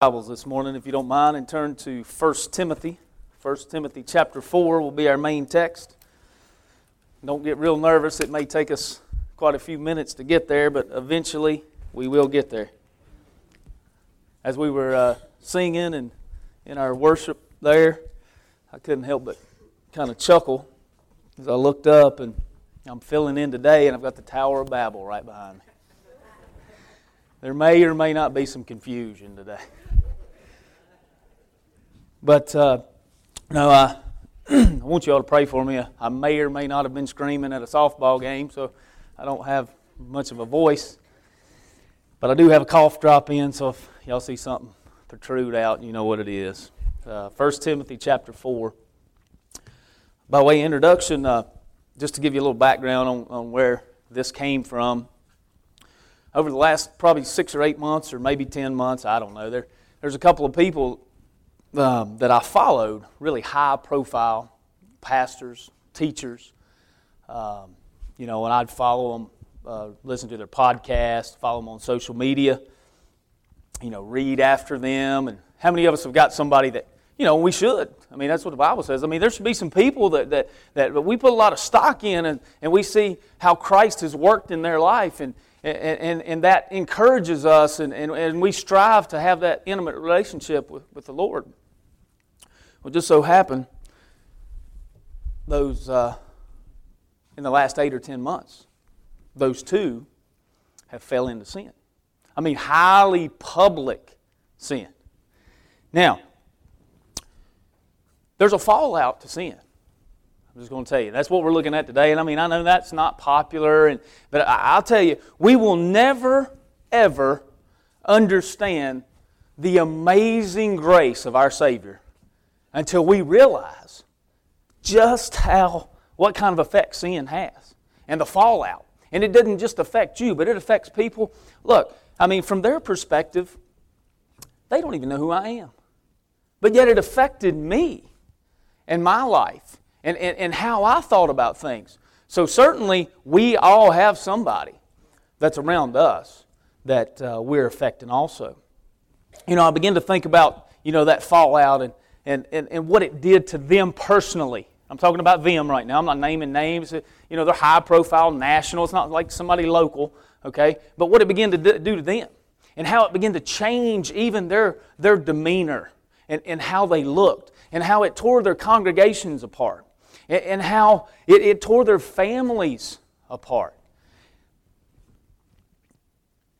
Bibles this morning, if you don't mind, and turn to 1 Timothy. 1 Timothy chapter 4 will be our main text. Don't get real nervous. It may take us quite a few minutes to get there, but eventually we will get there. As we were uh, singing and in our worship there, I couldn't help but kind of chuckle as I looked up and I'm filling in today and I've got the Tower of Babel right behind me. There may or may not be some confusion today. But uh, no, I, I want you all to pray for me. I may or may not have been screaming at a softball game, so I don't have much of a voice. But I do have a cough drop in, so if y'all see something protrude out, you know what it is. Uh, 1 Timothy chapter 4. By way of introduction, uh, just to give you a little background on, on where this came from. Over the last probably six or eight months, or maybe 10 months, I don't know, there, there's a couple of people um, that I followed, really high profile pastors, teachers. Um, you know, and I'd follow them, uh, listen to their podcast, follow them on social media, you know, read after them. And how many of us have got somebody that, you know, we should? I mean, that's what the Bible says. I mean, there should be some people that, that, that we put a lot of stock in and, and we see how Christ has worked in their life. And, and, and, and that encourages us, and, and, and we strive to have that intimate relationship with, with the Lord. Well, just so happened, those uh, in the last eight or ten months, those two have fell into sin. I mean, highly public sin. Now, there's a fallout to sin. I'm just going to tell you. That's what we're looking at today. And I mean, I know that's not popular, and, but I'll tell you, we will never, ever understand the amazing grace of our Savior until we realize just how, what kind of effect sin has and the fallout. And it doesn't just affect you, but it affects people. Look, I mean, from their perspective, they don't even know who I am. But yet it affected me and my life and, and, and how I thought about things. So certainly we all have somebody that's around us that uh, we're affecting also. You know, I begin to think about, you know, that fallout and, and, and, and what it did to them personally. I'm talking about them right now. I'm not naming names. You know, they're high profile, national. It's not like somebody local, okay? But what it began to do to them and how it began to change even their, their demeanor and, and how they looked and how it tore their congregations apart and, how it, it tore their families apart.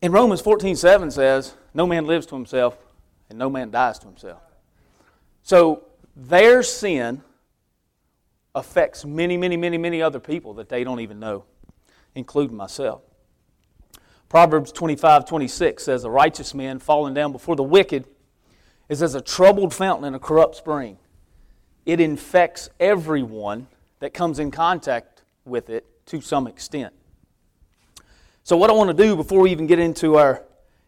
In Romans 14 7 says, No man lives to himself and no man dies to himself. So their sin affects many, many, many, many other people that they don't even know, including myself. Proverbs 25 26 says, A righteous man falling down before the wicked is as a troubled fountain in a corrupt spring. It infects everyone that comes in contact with it to some extent. So, what I want to do before we even get into our,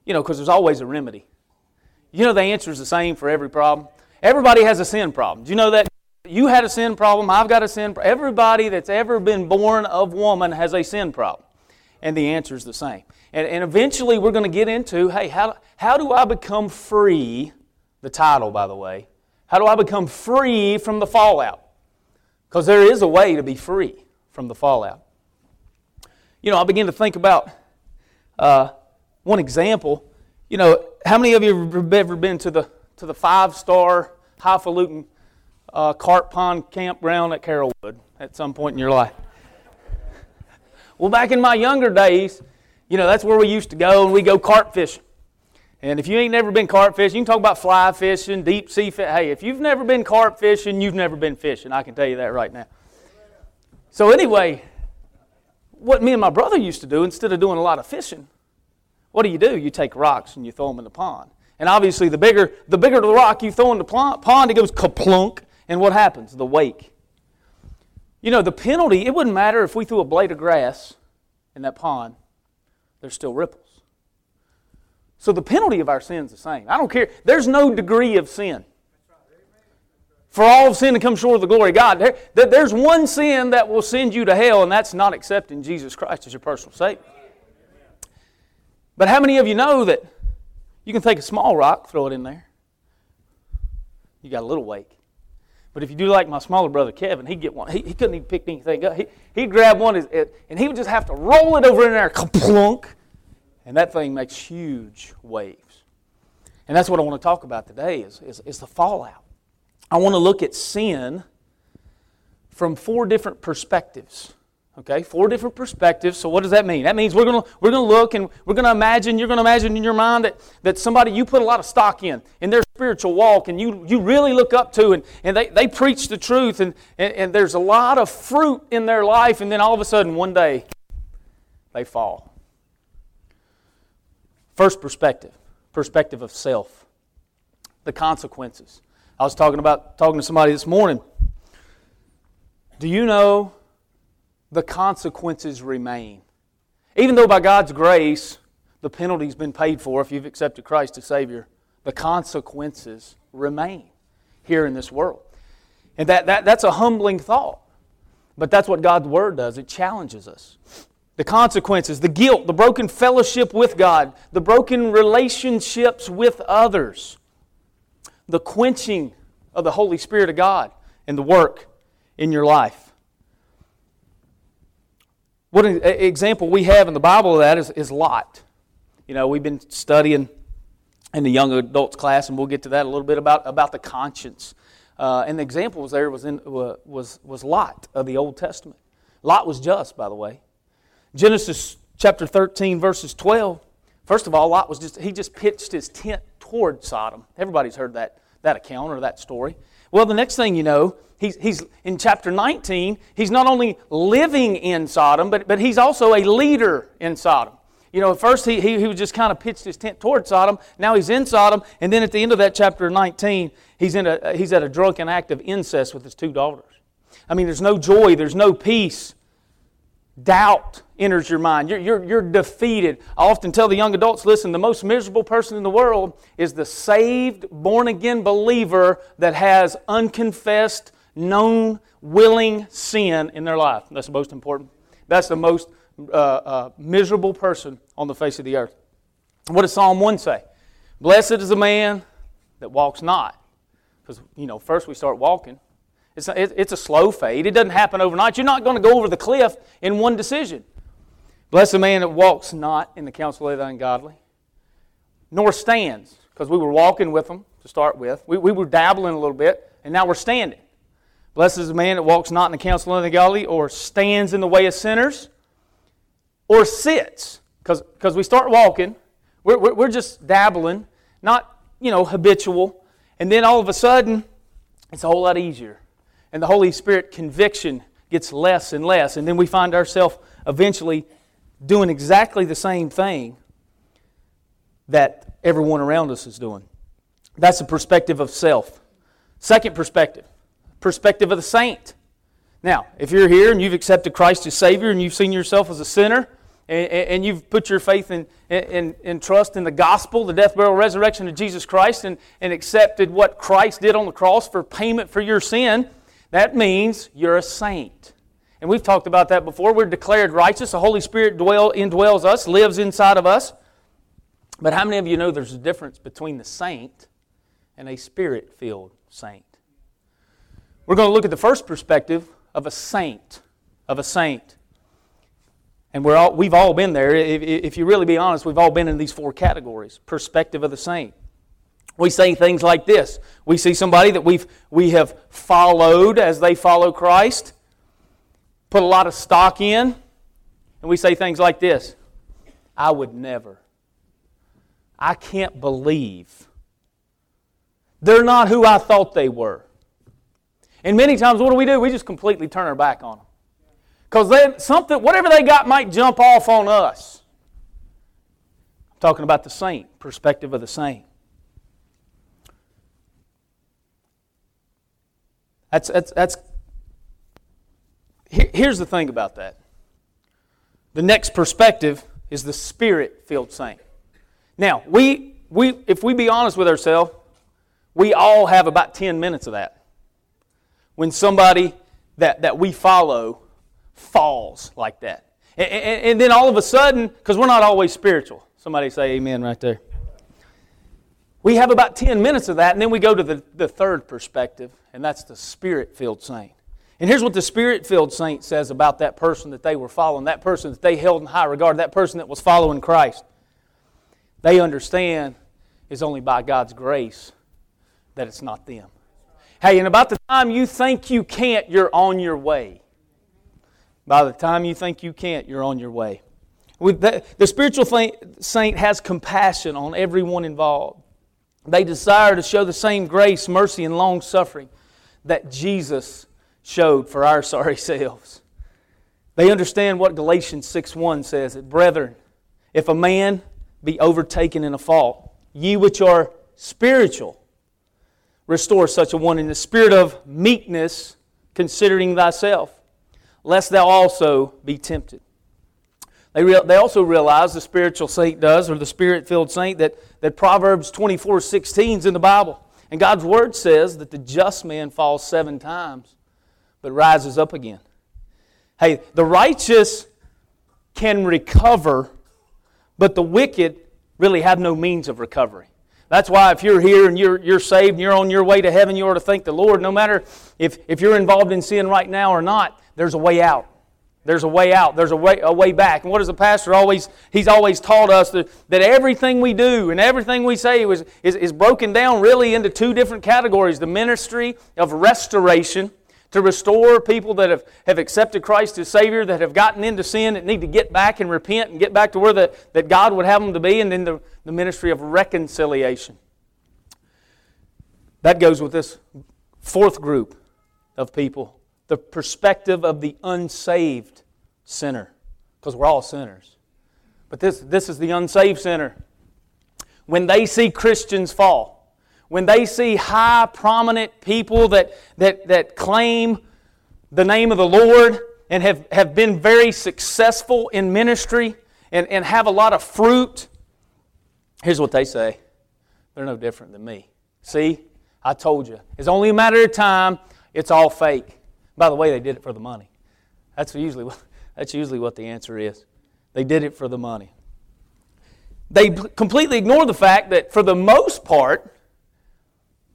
you know, because there's always a remedy. You know, the answer is the same for every problem. Everybody has a sin problem. Do you know that? You had a sin problem. I've got a sin problem. Everybody that's ever been born of woman has a sin problem. And the answer is the same. And, and eventually we're going to get into hey, how, how do I become free? The title, by the way. How do I become free from the fallout? Because there is a way to be free from the fallout. You know, I begin to think about uh, one example. You know, how many of you have ever been to the to the five star highfalutin uh, carp pond campground at Carrollwood at some point in your life. Well, back in my younger days, you know, that's where we used to go and we go carp fishing. And if you ain't never been carp fishing, you can talk about fly fishing, deep sea fishing. Hey, if you've never been carp fishing, you've never been fishing. I can tell you that right now. So, anyway, what me and my brother used to do, instead of doing a lot of fishing, what do you do? You take rocks and you throw them in the pond. And obviously, the bigger, the bigger the rock you throw in the pond, it goes kaplunk. And what happens? The wake. You know, the penalty, it wouldn't matter if we threw a blade of grass in that pond, there's still ripples. So the penalty of our sin is the same. I don't care. There's no degree of sin. For all of sin to come short of the glory of God. There, there's one sin that will send you to hell, and that's not accepting Jesus Christ as your personal Savior. But how many of you know that You can take a small rock, throw it in there. You got a little wake. But if you do like my smaller brother Kevin, he'd get one. He, he couldn't even pick anything up. He, he'd grab one and he would just have to roll it over in there, and that thing makes huge waves. And that's what I want to talk about today is, is, is the fallout. I want to look at sin from four different perspectives. Okay, four different perspectives. So what does that mean? That means we're gonna we're gonna look and we're gonna imagine. You're gonna imagine in your mind that, that somebody you put a lot of stock in in their spiritual walk, and you you really look up to, and, and they, they preach the truth, and, and and there's a lot of fruit in their life, and then all of a sudden one day they fall. First perspective, perspective of self, the consequences. I was talking about talking to somebody this morning. Do you know the consequences remain. Even though by God's grace, the penalty's been paid for if you've accepted Christ as Savior, the consequences remain here in this world. And that, that, that's a humbling thought. But that's what God's Word does it challenges us. The consequences, the guilt, the broken fellowship with God, the broken relationships with others, the quenching of the Holy Spirit of God and the work in your life. What an example we have in the Bible of that is, is Lot. You know, we've been studying in the young adults class, and we'll get to that a little bit about, about the conscience. Uh, and the example was there was, in, was, was Lot of the Old Testament. Lot was just, by the way. Genesis chapter 13, verses 12. First of all, Lot was just, he just pitched his tent toward Sodom. Everybody's heard that, that account or that story. Well, the next thing you know, he's, he's in chapter 19, he's not only living in Sodom, but, but he's also a leader in Sodom. You know, at first he, he, he was just kind of pitched his tent toward Sodom. Now he's in Sodom. And then at the end of that chapter 19, he's, in a, he's at a drunken act of incest with his two daughters. I mean, there's no joy, there's no peace. Doubt enters your mind. You're, you're, you're defeated. I often tell the young adults listen, the most miserable person in the world is the saved, born again believer that has unconfessed, known, willing sin in their life. That's the most important. That's the most uh, uh, miserable person on the face of the earth. What does Psalm 1 say? Blessed is the man that walks not. Because, you know, first we start walking. It's a, it's a slow fade. It doesn't happen overnight. You're not going to go over the cliff in one decision. Blessed the man that walks not in the counsel of the ungodly, nor stands, because we were walking with them to start with. We, we were dabbling a little bit, and now we're standing. Blessed is the man that walks not in the counsel of the ungodly, or stands in the way of sinners, or sits, because we start walking. We're, we're, we're just dabbling, not, you know, habitual. And then all of a sudden, it's a whole lot easier. And the Holy Spirit conviction gets less and less. And then we find ourselves eventually doing exactly the same thing that everyone around us is doing. That's the perspective of self. Second perspective, perspective of the saint. Now, if you're here and you've accepted Christ as Savior and you've seen yourself as a sinner and, and you've put your faith and in, in, in, trust in the gospel, the death, burial, resurrection of Jesus Christ, and, and accepted what Christ did on the cross for payment for your sin, that means you're a saint. And we've talked about that before. We're declared righteous. The Holy Spirit dwell, indwells us, lives inside of us. But how many of you know there's a difference between the saint and a spirit filled saint? We're going to look at the first perspective of a saint, of a saint. And we're all, we've all been there. If, if you really be honest, we've all been in these four categories. Perspective of the saint. We say things like this. We see somebody that we've, we have followed as they follow Christ put a lot of stock in, and we say things like this I would never. I can't believe. They're not who I thought they were. And many times, what do we do? We just completely turn our back on them. Because something, whatever they got might jump off on us. I'm talking about the saint, perspective of the saint. That's, that's, that's here's the thing about that the next perspective is the spirit filled saint. Now, we, we, if we be honest with ourselves, we all have about 10 minutes of that. When somebody that, that we follow falls like that. And, and, and then all of a sudden, because we're not always spiritual. Somebody say amen right there. We have about 10 minutes of that, and then we go to the, the third perspective, and that's the spirit filled saint. And here's what the spirit filled saint says about that person that they were following, that person that they held in high regard, that person that was following Christ. They understand it's only by God's grace that it's not them. Hey, and about the time you think you can't, you're on your way. By the time you think you can't, you're on your way. The, the spiritual saint has compassion on everyone involved. They desire to show the same grace, mercy, and long suffering that Jesus showed for our sorry selves. They understand what Galatians 6 1 says that, Brethren, if a man be overtaken in a fault, ye which are spiritual, restore such a one in the spirit of meekness, considering thyself, lest thou also be tempted. They, re- they also realize, the spiritual saint does, or the spirit filled saint, that, that Proverbs 24 16 is in the Bible. And God's Word says that the just man falls seven times, but rises up again. Hey, the righteous can recover, but the wicked really have no means of recovery. That's why if you're here and you're, you're saved and you're on your way to heaven, you ought to thank the Lord. No matter if, if you're involved in sin right now or not, there's a way out. There's a way out. There's a way, a way back. And what does the pastor always, he's always taught us that, that everything we do and everything we say is, is, is broken down really into two different categories. The ministry of restoration, to restore people that have, have accepted Christ as Savior, that have gotten into sin, that need to get back and repent and get back to where the, that God would have them to be, and then the, the ministry of reconciliation. That goes with this fourth group of people the perspective of the unsaved sinner, because we're all sinners. But this, this is the unsaved sinner. When they see Christians fall, when they see high, prominent people that, that, that claim the name of the Lord and have, have been very successful in ministry and, and have a lot of fruit, here's what they say they're no different than me. See, I told you. It's only a matter of time, it's all fake. By the way, they did it for the money. That's usually what, that's usually what the answer is. They did it for the money. They completely ignore the fact that, for the most part,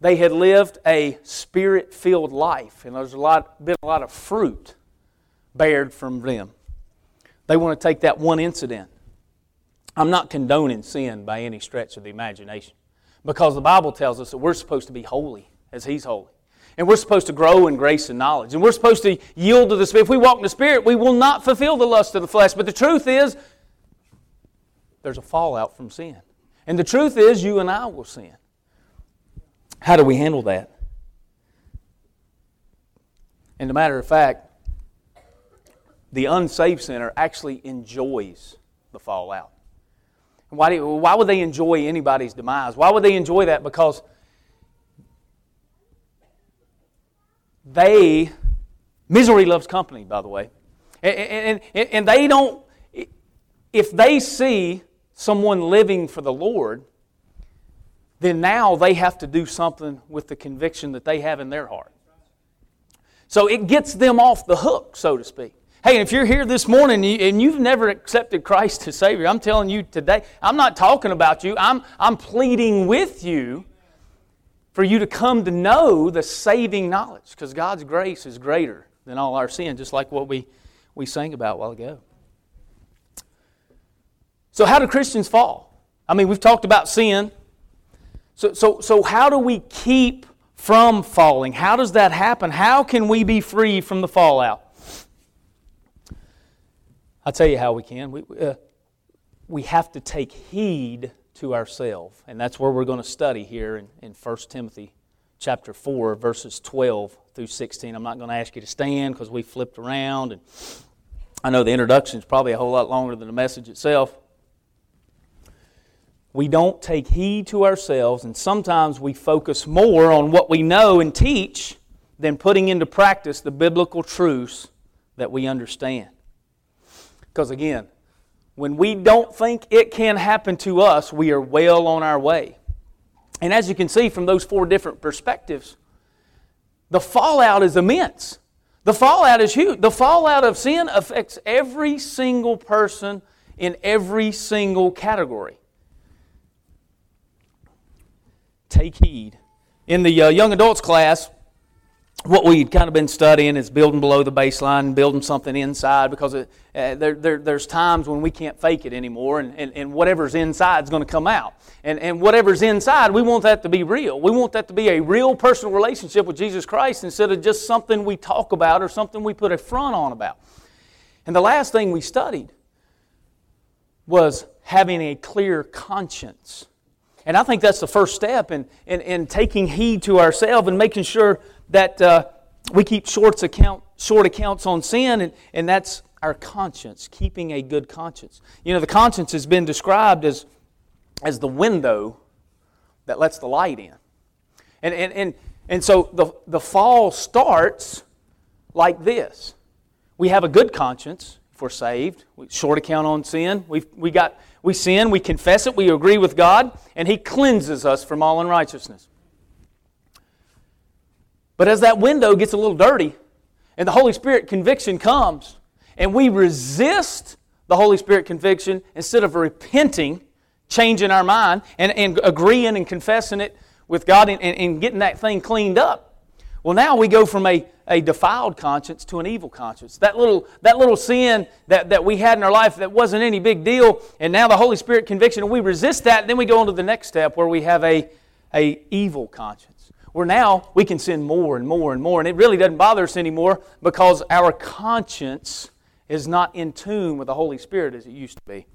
they had lived a spirit filled life, and there's a lot, been a lot of fruit bared from them. They want to take that one incident. I'm not condoning sin by any stretch of the imagination because the Bible tells us that we're supposed to be holy as He's holy. And we're supposed to grow in grace and knowledge. And we're supposed to yield to the Spirit. If we walk in the Spirit, we will not fulfill the lust of the flesh. But the truth is, there's a fallout from sin. And the truth is, you and I will sin. How do we handle that? And a matter of fact, the unsaved sinner actually enjoys the fallout. Why, do, why would they enjoy anybody's demise? Why would they enjoy that? Because they, misery loves company, by the way. And, and, and they don't, if they see someone living for the Lord, then now they have to do something with the conviction that they have in their heart. So it gets them off the hook, so to speak. Hey, if you're here this morning and you've never accepted Christ as Savior, I'm telling you today, I'm not talking about you. I'm, I'm pleading with you for you to come to know the saving knowledge because God's grace is greater than all our sin, just like what we, we sang about a while ago. So, how do Christians fall? I mean, we've talked about sin. So, so, so how do we keep from falling? How does that happen? How can we be free from the fallout? I'll tell you how we can. We, uh, we have to take heed to ourselves. And that's where we're going to study here in, in 1 Timothy chapter 4, verses 12 through 16. I'm not going to ask you to stand because we flipped around. And I know the introduction is probably a whole lot longer than the message itself. We don't take heed to ourselves, and sometimes we focus more on what we know and teach than putting into practice the biblical truths that we understand. Because again, when we don't think it can happen to us, we are well on our way. And as you can see from those four different perspectives, the fallout is immense. The fallout is huge. The fallout of sin affects every single person in every single category. Take heed. In the uh, young adults class, what we'd kind of been studying is building below the baseline, building something inside, because it, uh, there, there, there's times when we can't fake it anymore, and, and, and whatever's inside is going to come out. And, and whatever's inside, we want that to be real. We want that to be a real personal relationship with Jesus Christ instead of just something we talk about or something we put a front on about. And the last thing we studied was having a clear conscience. And I think that's the first step in, in, in taking heed to ourselves and making sure that uh, we keep short, account, short accounts on sin, and, and that's our conscience, keeping a good conscience. You know, the conscience has been described as, as the window that lets the light in. And, and, and, and so the, the fall starts like this we have a good conscience if we're saved, short account on sin. we we, got, we sin, we confess it, we agree with God, and He cleanses us from all unrighteousness. But as that window gets a little dirty and the Holy Spirit conviction comes, and we resist the Holy Spirit conviction instead of repenting, changing our mind, and, and agreeing and confessing it with God and, and getting that thing cleaned up. Well, now we go from a, a defiled conscience to an evil conscience. That little, that little sin that, that we had in our life that wasn't any big deal, and now the Holy Spirit conviction, and we resist that, and then we go on to the next step where we have a, a evil conscience where now we can sin more and more and more. And it really doesn't bother us anymore because our conscience is not in tune with the Holy Spirit as it used to be.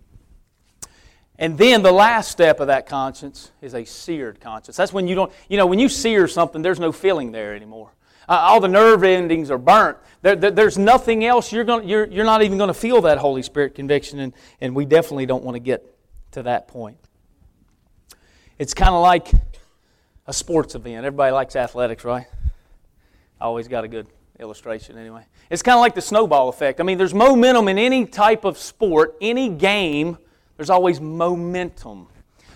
And then the last step of that conscience is a seared conscience. That's when you don't, you know, when you sear something, there's no feeling there anymore. Uh, all the nerve endings are burnt. There, there, there's nothing else. You're, going you're, you're not even going to feel that Holy Spirit conviction, and, and we definitely don't want to get to that point. It's kind of like a sports event. Everybody likes athletics, right? I always got a good illustration anyway. It's kind of like the snowball effect. I mean, there's momentum in any type of sport, any game, there's always momentum.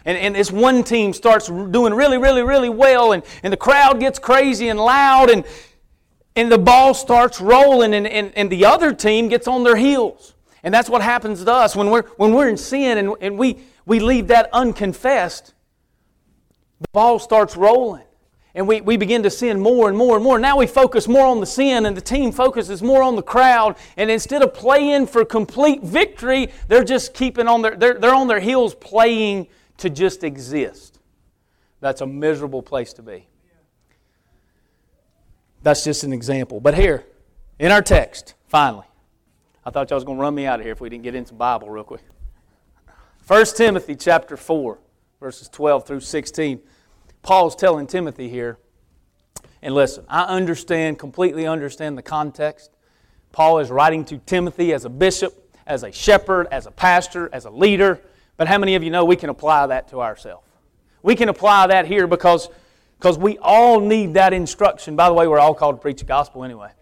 And, and this one team starts doing really, really, really well, and, and the crowd gets crazy and loud, and, and the ball starts rolling, and, and, and the other team gets on their heels. And that's what happens to us when we're, when we're in sin and, and we, we leave that unconfessed the ball starts rolling. And we, we begin to sin more and more and more. Now we focus more on the sin, and the team focuses more on the crowd. And instead of playing for complete victory, they're just keeping on their, they're, they're on their heels playing to just exist. That's a miserable place to be. That's just an example. But here, in our text, finally, I thought y'all was going to run me out of here if we didn't get into Bible real quick. 1 Timothy chapter 4, verses 12 through 16. Paul's telling Timothy here, and listen, I understand, completely understand the context. Paul is writing to Timothy as a bishop, as a shepherd, as a pastor, as a leader. But how many of you know we can apply that to ourselves? We can apply that here because, because we all need that instruction. By the way, we're all called to preach the gospel anyway.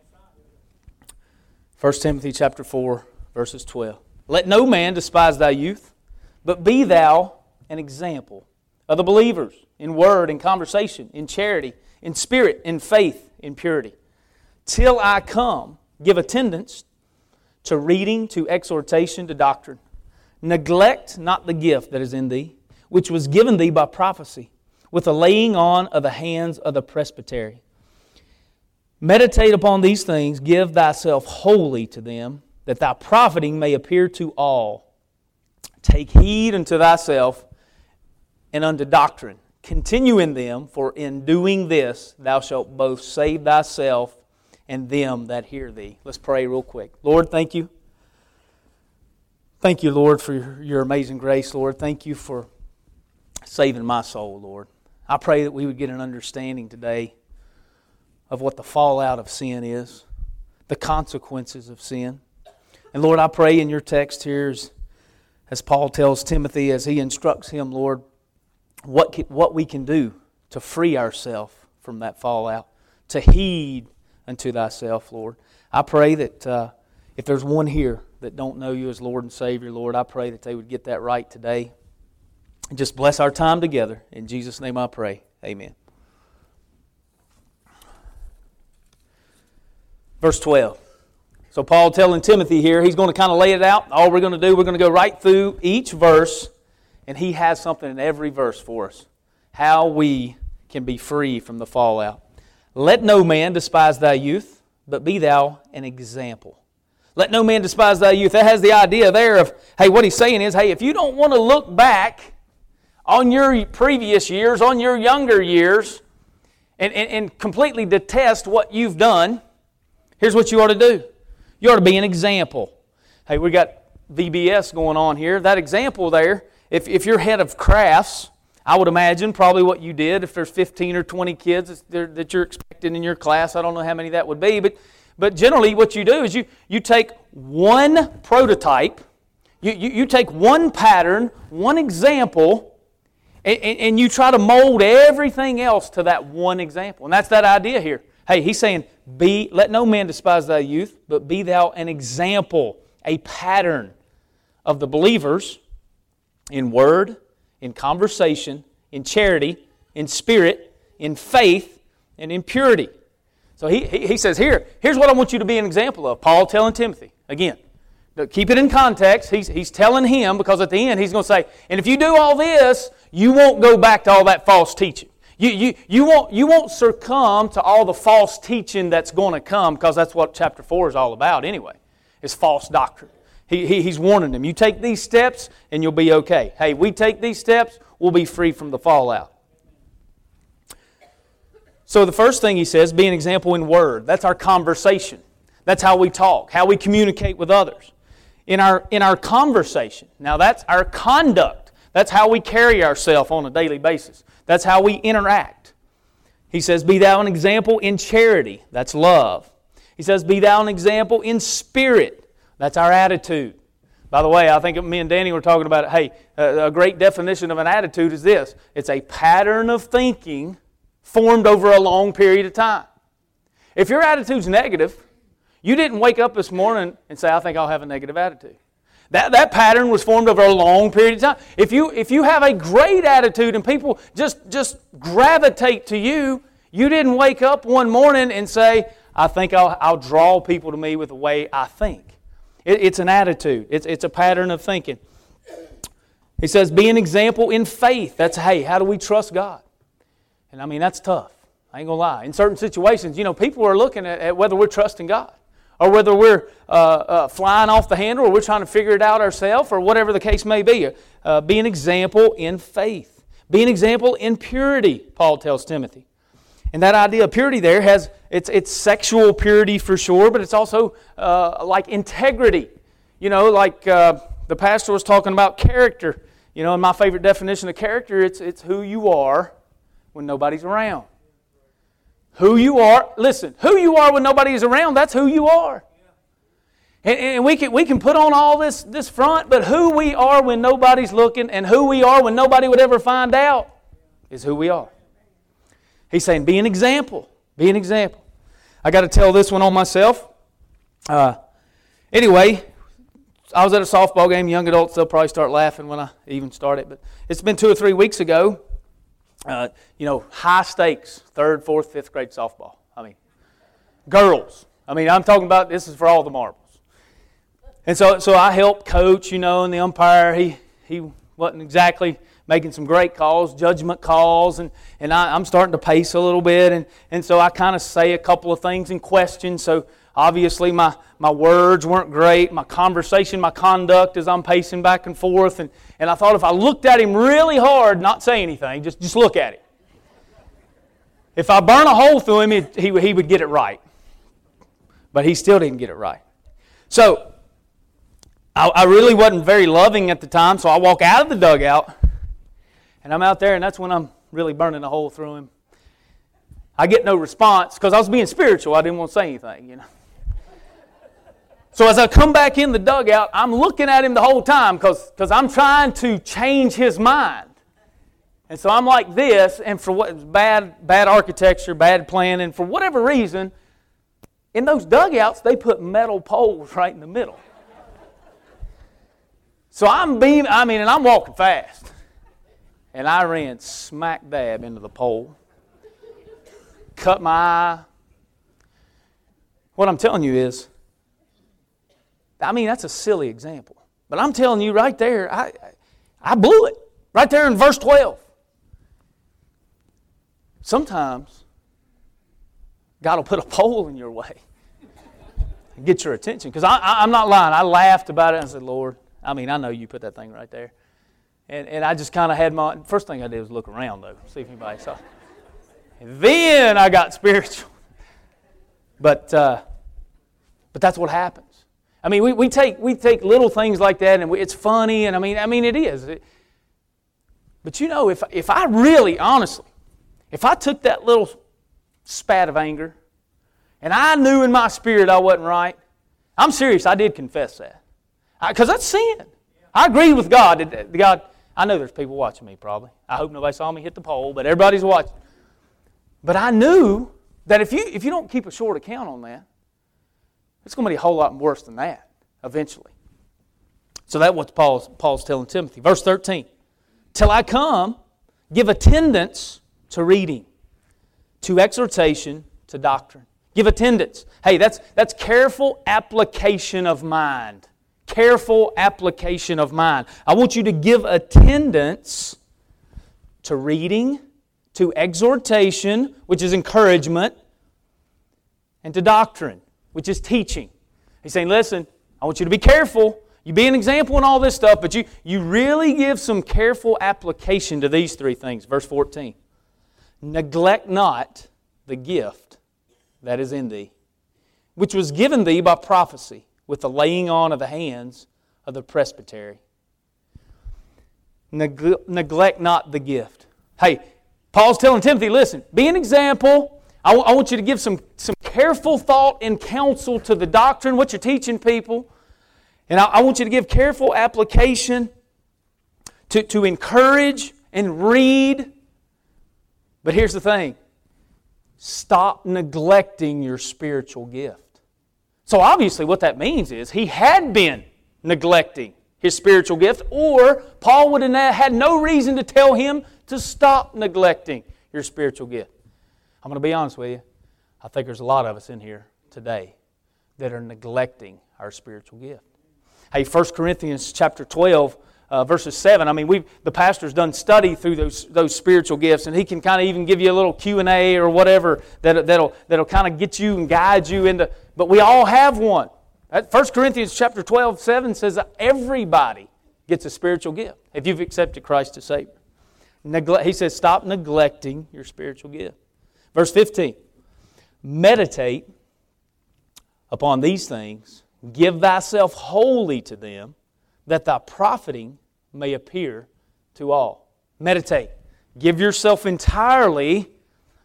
1 Timothy chapter 4, verses 12. Let no man despise thy youth, but be thou an example of the believers in word, in conversation, in charity, in spirit, in faith, in purity. Till I come, give attendance to reading, to exhortation, to doctrine. Neglect not the gift that is in thee, which was given thee by prophecy, with the laying on of the hands of the presbytery. Meditate upon these things, give thyself wholly to them, that thy profiting may appear to all. Take heed unto thyself and unto doctrine. Continue in them, for in doing this thou shalt both save thyself and them that hear thee. Let's pray real quick. Lord, thank you. Thank you, Lord, for your, amazing grace, Lord. Thank you for saving my soul, Lord. I pray that we would get an understanding today of what the fallout of sin is, the consequences of sin. And Lord, I pray in your text here, as Paul tells Timothy, as he instructs him, Lord, what, what we can do to free ourselves from that fallout, to heed unto thyself, Lord. I pray that uh, if there's one here that don't know you as Lord and Savior, Lord, I pray that they would get that right today. And just bless our time together. In Jesus' name I pray. Amen. Verse 12. So, Paul telling Timothy here, he's going to kind of lay it out. All we're going to do, we're going to go right through each verse and He has something in every verse for us. How we can be free from the fallout. Let no man despise thy youth, but be thou an example. Let no man despise thy youth. That has the idea there of, hey, what he's saying is, hey, if you don't want to look back on your previous years, on your younger years, and, and, and completely detest what you've done, here's what you ought to do. You ought to be an example. Hey, we got VBS going on here. That example there, if, if you're head of crafts, I would imagine probably what you did if there's 15 or 20 kids that you're expecting in your class. I don't know how many that would be, but, but generally what you do is you, you take one prototype, you, you, you take one pattern, one example, and, and, and you try to mold everything else to that one example. And that's that idea here. Hey, he's saying, be, let no man despise thy youth, but be thou an example, a pattern of the believers in word, in conversation, in charity, in spirit, in faith, and in purity. So he, he, says, Here, here's what I want you to be an example of. Paul telling Timothy. Again, keep it in context. He's, he's telling him because at the end he's going to say, And if you do all this, you won't go back to all that false teaching. You, you, you, won't, you won't succumb to all the false teaching that's going to come because that's what chapter 4 is all about anyway, is false doctrine. He, he, he's warning them. You take these steps and you'll be okay. Hey, we take these steps, we'll be free from the fallout. So the first thing he says, be an example in word. That's our conversation. That's how we talk, how we communicate with others. In our, in our conversation, now that's our conduct. That's how we carry ourselves on a daily basis. That's how we interact. He says, Be thou an example in charity. That's love. He says, Be thou an example in spirit. That's our attitude. By the way, I think me and Danny were talking about it. Hey, a great definition of an attitude is this it's a pattern of thinking formed over a long period of time. If your attitude's negative, you didn't wake up this morning and say, I think I'll have a negative attitude. That, that pattern was formed over a long period of time. If you, if you have a great attitude and people just, just gravitate to you, you didn't wake up one morning and say, I think I'll, I'll draw people to me with the way I think. It, it's an attitude, it's, it's a pattern of thinking. He says, be an example in faith. That's, hey, how do we trust God? And I mean, that's tough. I ain't to lie. In certain situations, you know, people are looking at, at whether we're trusting God or whether we're uh, uh, flying off the handle or we're trying to figure it out ourselves or whatever the case may be. Uh, be an example in faith. Be an example in purity, Paul tells Timothy. And that idea of purity there has it's, it's sexual purity for sure, but it's also uh, like integrity. You know, like uh, the pastor was talking about character. You know, and my favorite definition of character, it's, it's who you are when nobody's around. Who you are, listen, who you are when nobody's around, that's who you are. And, and, we, can, we can put on all this, this front, but who we are when nobody's looking and who we are when nobody would ever find out is who we are. He's saying, be an example. Be an example. I got to tell this one on myself. Uh, anyway, I was at a softball game. Young adults, they'll probably start laughing when I even start it. But it's been two or three weeks ago. Uh, you know, high stakes, third, fourth, fifth grade softball. I mean, girls. I mean, I'm talking about this is for all the marbles. And so, so I helped coach, you know, and the umpire, he, he wasn't exactly making some great calls, judgment calls, and, and I, am starting to pace a little bit. And, and so I kind of say a couple of things in question. So obviously my, my words weren't great, my conversation, my conduct as I'm pacing back and forth. And, and I thought if I looked at him really hard, not say anything, just, just look at him. If I burn a hole through him, he, he would get it right. But he still didn't get it right. So I, I really wasn't very loving at the time, so I walk out of the dugout and I'm out there, and that's when I'm really burning a hole through him. I get no response because I was being spiritual. I didn't want to say anything, you know. So as I come back in the dugout, I'm looking at him the whole time because I'm trying to change his mind. And so I'm like this, and for what bad bad architecture, bad planning, for whatever reason, in those dugouts they put metal poles right in the middle. So I'm being, I mean, and I'm walking fast and I ran smack dab into the pole, cut my eye. What I'm telling you is, I mean, that's a silly example. But I'm telling you right there, I, I blew it. Right there in verse 12. sometimes God will put a pole in your way and get your attention. Because I, am not lying. I laughed about it and I said, Lord, I mean, I know you put that thing right there. And, and I just kind of had my, first thing I did was look around, though, see if anybody saw. And then I got spiritual. But, uh, but that's what happens. I mean, we, we, take, we take little things like that and we, it's funny, and I mean, I mean it is. It, but you know, if, if I really, honestly, if I took that little spat of anger and I knew in my spirit I wasn't right, I'm serious, I did confess that. Because that's sin. I agree with God. That God, I know there's people watching me probably. I hope nobody saw me hit the pole, but everybody's watching. But I knew that if you, if you don't keep a short account on that, it's going to be a whole lot worse than that eventually. So that's what Paul's, Paul's telling Timothy. Verse 13 Till I come, give attendance to reading, to exhortation, to doctrine. Give attendance. Hey, that's, that's careful application of mind. Careful application of mind. I want you to give attendance to reading, to exhortation, which is encouragement, and to doctrine, which is teaching. He's saying, listen, I want you to be careful. You be an example in all this stuff, but you, you really give some careful application to these three things. Verse 14 Neglect not the gift that is in thee, which was given thee by prophecy with the laying on of the hands of the presbytery. neglect not the gift. Hey, Paul's telling Timothy, listen, be an example. I, w- I want you to give some, some careful thought and counsel to the doctrine, what you're teaching people. And I, I want you to give careful application to, to encourage and read. But here's the thing stop neglecting your spiritual gift. So, obviously, what that means is he had been neglecting his spiritual gift, or Paul would have had no reason to tell him to stop neglecting your spiritual gift. I'm going to be honest with you. I think there's a lot of us in here today that are neglecting our spiritual gift. Hey, 1 Corinthians chapter 12, uh, verses 7. I mean, we've, the pastor's done study through those, those spiritual gifts, and he can kind of even give you a little Q&A or whatever that, that'll, that'll kind of get you and guide you into, but we all have one. 1 Corinthians chapter 12, 7 says everybody gets a spiritual gift if you've accepted Christ as Savior. Neglect, he says, stop neglecting your spiritual gift. Verse 15 Meditate upon these things, give thyself wholly to them, that thy profiting may appear to all. Meditate. Give yourself entirely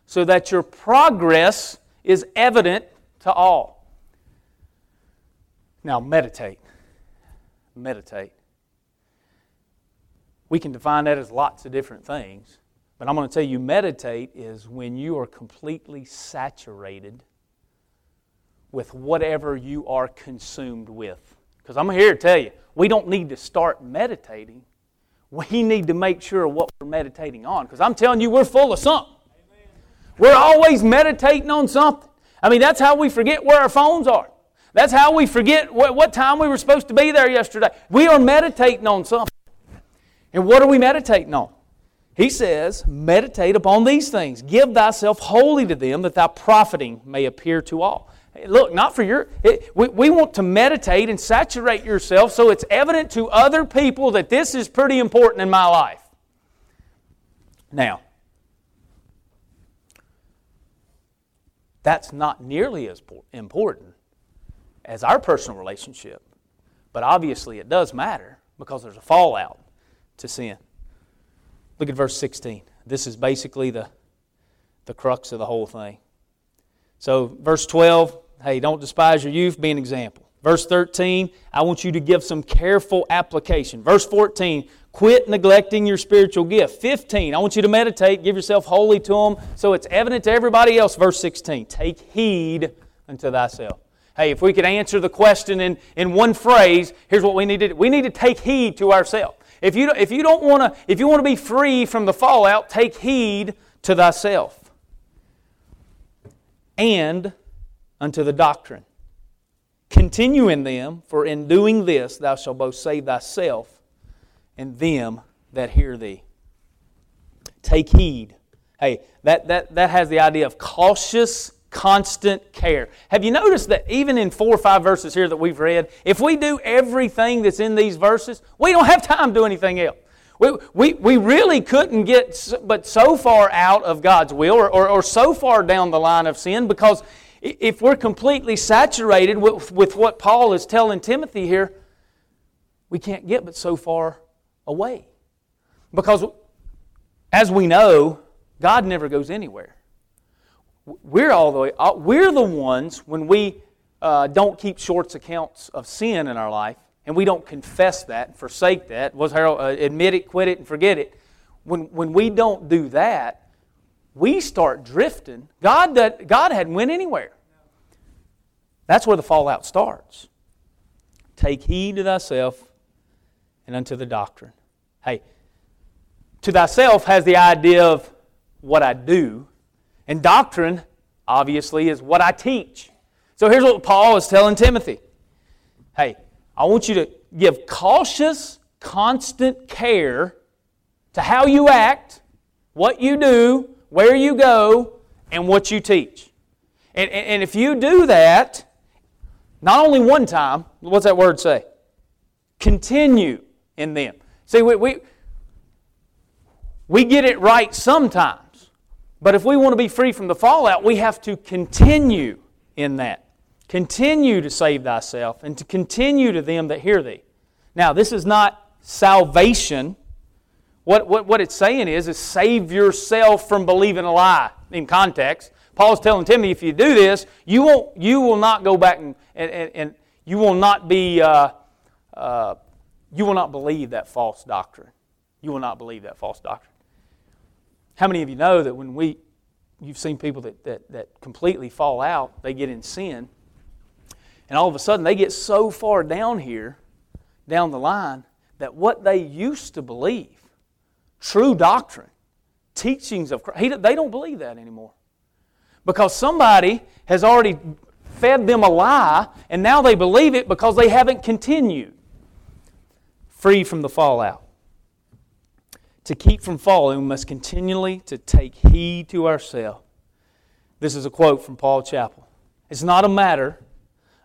so that your progress is evident to all. Now, meditate. Meditate. We can define that as lots of different things. But I'm going to tell you, meditate is when you are completely saturated with whatever you are consumed with. Because I'm here to tell you, we don't need to start meditating. We need to make sure what we're meditating on. Because I'm telling you, we're full of something. Amen. We're always meditating on something. I mean, that's how we forget where our phones are. That's how we forget what, what time we were supposed to be there yesterday. We are meditating on something. And what are we meditating on? He says, Meditate upon these things. Give thyself wholly to them, that thy profiting may appear to all. Look, not for your. It, we, we want to meditate and saturate yourself so it's evident to other people that this is pretty important in my life. Now, that's not nearly as important as our personal relationship, but obviously it does matter because there's a fallout to sin. Look at verse 16. This is basically the, the crux of the whole thing. So, verse 12, hey, don't despise your youth, be an example. Verse 13, I want you to give some careful application. Verse 14, quit neglecting your spiritual gift. 15, I want you to meditate, give yourself wholly to them so it's evident to everybody else. Verse 16, take heed unto thyself. Hey, if we could answer the question in, in one phrase, here's what we need to do. We need to take heed to ourselves. If you, if you don't want to, if you want to be free from the fallout, take heed to thyself and unto the doctrine. Continue in them, for in doing this thou shalt both save thyself and them that hear thee. Take heed Hey, that, that, that has the idea of cautious, constant care. Have you noticed that even in four or five verses here that we've read, if we do everything that's in these verses, we don't have time to do anything else. We, we, we really couldn't get but so far out of God's will or, or, or so far down the line of sin because if we're completely saturated with, with what Paul is telling Timothy here, we can't get but so far away. Because as we know, God never goes anywhere. We're all the uh, we're the ones when we uh, don't keep short accounts of sin in our life and we don't confess that and forsake that, was Harold, uh, admit it, quit it, and forget it. When, when we don't do that, we start drifting. God, that, God hadn't went anywhere. That's where the fallout starts. Take heed to thyself and unto the doctrine. Hey, to thyself has the idea of what I do, and doctrine, obviously, is what I teach. So here's what Paul is telling Timothy Hey, I want you to give cautious, constant care to how you act, what you do, where you go, and what you teach. And, and if you do that, not only one time, what's that word say? Continue in them. See, we, we, we get it right sometimes, but if we want to be free from the fallout, we have to continue in that. Continue to save thyself and to continue to them that hear thee. Now, this is not salvation. What, what, what it's saying is, is save yourself from believing a lie in context. Paul's telling Timothy, if you do this, you, won't, you will not go back and, and, and, and you will not be, uh, uh, you will not believe that false doctrine. You will not believe that false doctrine. How many of you know that when we, you've seen people that, that, that completely fall out, they get in sin, and all of a sudden, they get so far down here, down the line, that what they used to believe, true doctrine, teachings of Christ, they don't believe that anymore. Because somebody has already fed them a lie, and now they believe it because they haven't continued. Free from the fallout. To keep from falling, we must continually to take heed to ourselves. This is a quote from Paul Chappell. It's not a matter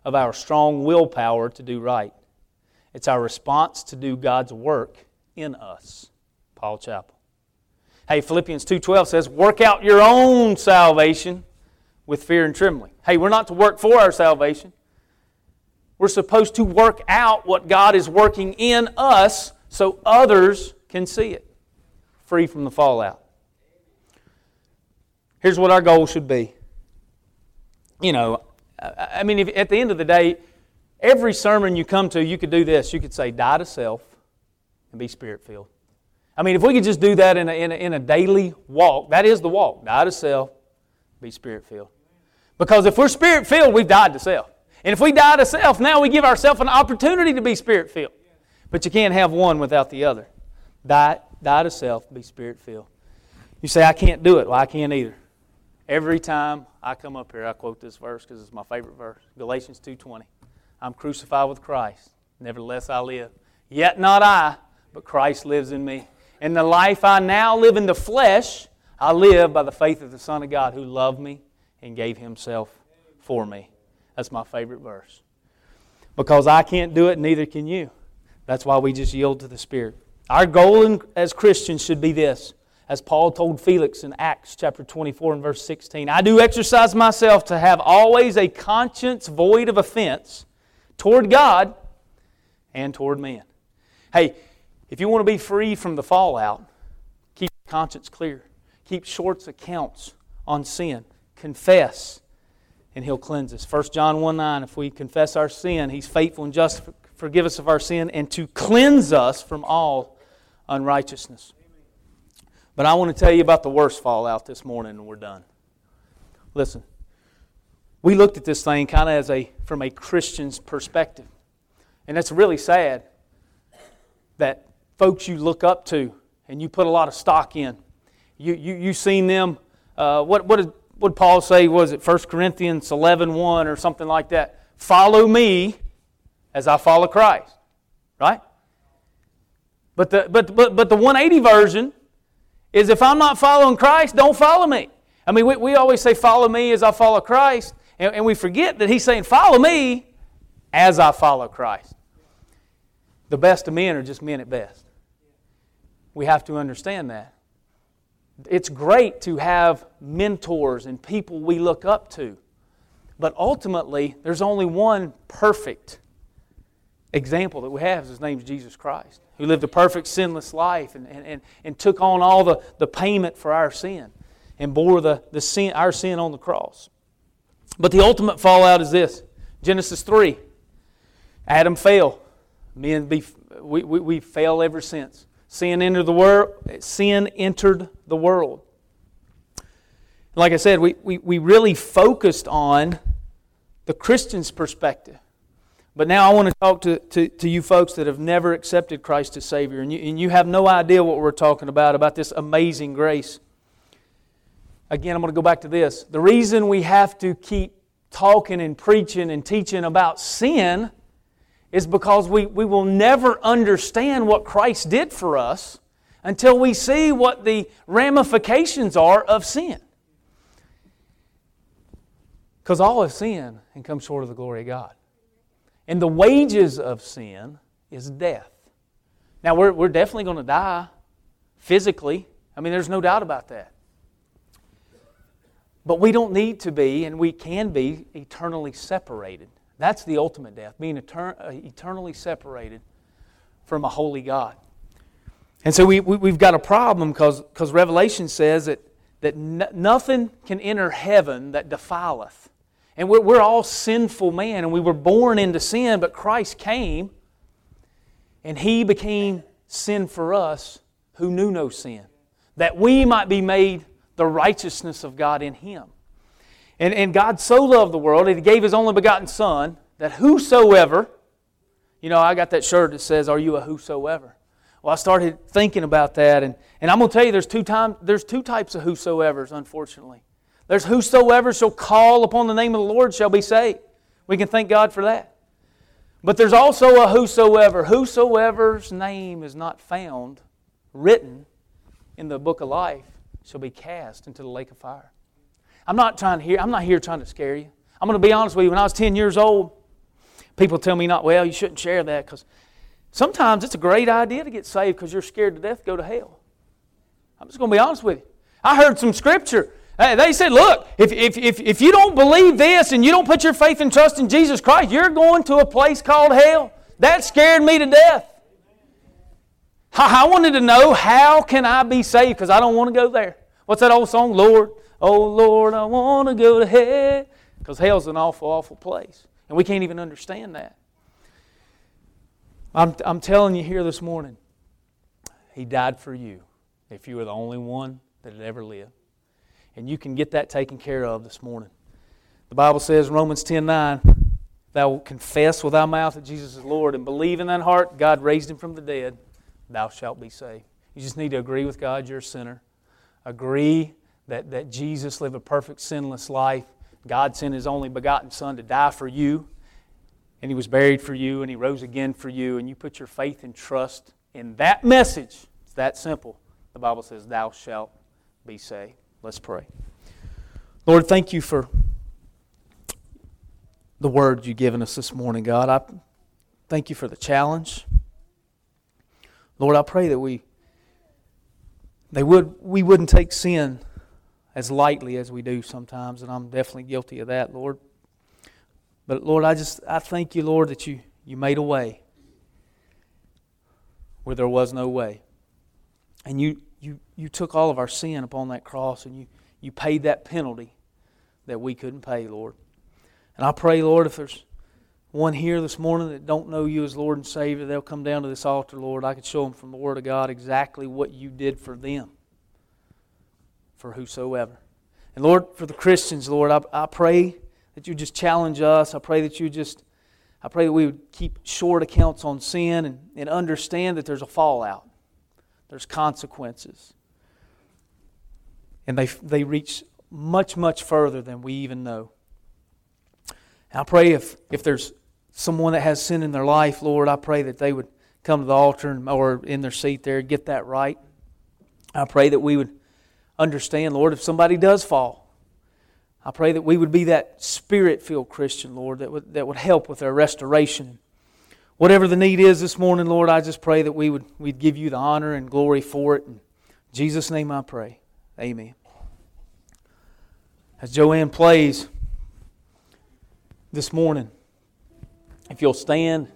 of our strong willpower to do right. It's our response to do God's work in us. Paul Chappell. Hey, Philippians 2:12 says, "Work out your own salvation with fear and trembling." Hey, we're not to work for our salvation. We're supposed to work out what God is working in us so others can see it, free from the fallout. Here's what our goal should be. You know, I mean, if, at the end of the day, every sermon you come to, you could do this. You could say, die to self and be spirit filled. I mean, if we could just do that in a, in a, in a daily walk, that is the walk die to self, be spirit filled. Because if we're spirit filled, we've died to self. And if we die to self, now we give ourselves an opportunity to be spirit filled. But you can't have one without the other. Die, die to self, be spirit filled. You say, I can't do it. Well, I can't either. Every time I come up here, I quote this verse because it's my favorite verse. Galatians 2.20. I'm crucified with Christ. Nevertheless I live. Yet not I, but Christ lives in me. And the life I now live in the flesh, I live by the faith of the Son of God who loved me and gave himself for me. That's my favorite verse. Because I can't do it, neither can you. That's why we just yield to the Spirit. Our goal in, as Christians should be this as Paul told Felix in Acts chapter 24 and verse 16. I do exercise myself to have always a conscience void of offense toward God and toward men. Hey, if you want to be free from the fallout, keep your conscience clear. Keep short accounts on sin. Confess, and He'll cleanse us. 1 John 1 9, if we confess our sin, He's faithful and just to forgive us of our sin and to cleanse us from all unrighteousness. But I want to tell you about the worst fallout this morning, and we're done. Listen, we looked at this thing kind of as a from a Christian's perspective, and it's really sad that folks you look up to and you put a lot of stock in. You you you seen them. Uh, what what did what Paul say? Was it 1 Corinthians 11, 1 or something like that? Follow me as I follow Christ, right? But the but but but the 180 version is if I'm not following Christ, don't follow me. I mean, we, we always say, follow me as I follow Christ, and, and we forget that he's saying, follow me as I follow Christ. The best of men are just men at best. We have to understand that. It's great to have mentors and people we look up to. But ultimately, there's only one perfect example that we have. Is his name's Jesus Christ, who lived a perfect, sinless life and, and, and, and took on all the, the payment for our sin and bore the, the sin, our sin on the cross. But the ultimate fallout is this Genesis 3. Adam fell. Men be, we, we, we fell ever since. Sin entered the world. Sin entered the world. Like I said, we, we, we really focused on the Christian's perspective. But now I want to talk to, to, to you folks that have never accepted Christ as Savior, and you, and you have no idea what we're talking about, about this amazing grace. Again, I'm going to go back to this. The reason we have to keep talking and preaching and teaching about sin is because we, we will never understand what Christ did for us until we see what the ramifications are of sin. Because all have sinned and come short of the glory of God. And the wages of sin is death. Now, we're, we're definitely going to die physically. I mean, there's no doubt about that. But we don't need to be, and we can be, eternally separated. That's the ultimate death, being etern- uh, eternally separated from a holy God. And so we, we, have got a problem because Revelation says that, that n- nothing can enter heaven that defileth. And we're, we're all sinful man, and we were born into sin, but Christ came and He became sin for us who knew no sin, that we might be made the righteousness of God in Him. And, and God so loved the world that He gave His only begotten Son, that whosoever, you know, I got that shirt that says, Are you a whosoever? Well, I started thinking about that, and, and I'm going to tell you there's two, time, there's two types of whosoevers, unfortunately. There's whosoever shall call upon the name of the Lord shall be saved. We can thank God for that. But there's also a whosoever. Whosoever's name is not found written in the book of life shall be cast into the lake of fire. I'm not trying to hear, I'm not here trying to scare you. I'm going to be honest with you. When I was 10 years old, people tell me not, well, you shouldn't share that because sometimes it's a great idea to get saved because you're scared to death go to hell. I'm just going to be honest with you. I heard some scripture. They said, look, if, if, if, if you don't believe this and you don't put your faith and trust in Jesus Christ, you're going to a place called hell. That scared me to death. I wanted to know how can I be saved because I don't want to go there. What's that old song? Lord, oh Lord, I want to go to hell. Because hell's an awful, awful place. And we can't even understand that. I'm, I'm telling you here this morning, He died for you if you were the only one that had ever lived. And you can get that taken care of this morning. The Bible says in Romans 10 9, Thou wilt confess with thy mouth that Jesus is Lord and believe in thine heart God raised him from the dead, thou shalt be saved. You just need to agree with God you're a sinner. Agree that, that Jesus lived a perfect, sinless life. God sent his only begotten Son to die for you and he was buried for you and he rose again for you and you put your faith and trust in that message it's that simple the bible says thou shalt be saved let's pray. Lord thank you for the word you've given us this morning god. I thank you for the challenge. Lord i pray that we they would we wouldn't take sin as lightly as we do sometimes and i'm definitely guilty of that lord. But Lord, I just I thank you, Lord, that you, you made a way where there was no way. And you, you took all of our sin upon that cross and you, you paid that penalty that we couldn't pay, Lord. And I pray, Lord, if there's one here this morning that don't know you as Lord and Savior, they'll come down to this altar, Lord. I could show them from the Word of God exactly what you did for them, for whosoever. And Lord, for the Christians, Lord, I, I pray that you just challenge us. I pray that you just, I pray that we would keep short accounts on sin and, and understand that there's a fallout, there's consequences. And they, they reach much, much further than we even know. And I pray if, if there's someone that has sin in their life, Lord, I pray that they would come to the altar and, or in their seat there, get that right. I pray that we would understand, Lord, if somebody does fall, I pray that we would be that spirit filled Christian, Lord, that would, that would help with their restoration. Whatever the need is this morning, Lord, I just pray that we would we'd give you the honor and glory for it. In Jesus' name I pray. Amen. As Joanne plays this morning, if you'll stand.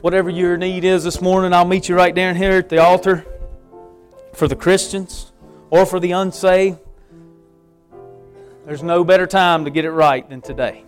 Whatever your need is this morning, I'll meet you right down here at the altar for the Christians or for the unsaved. There's no better time to get it right than today.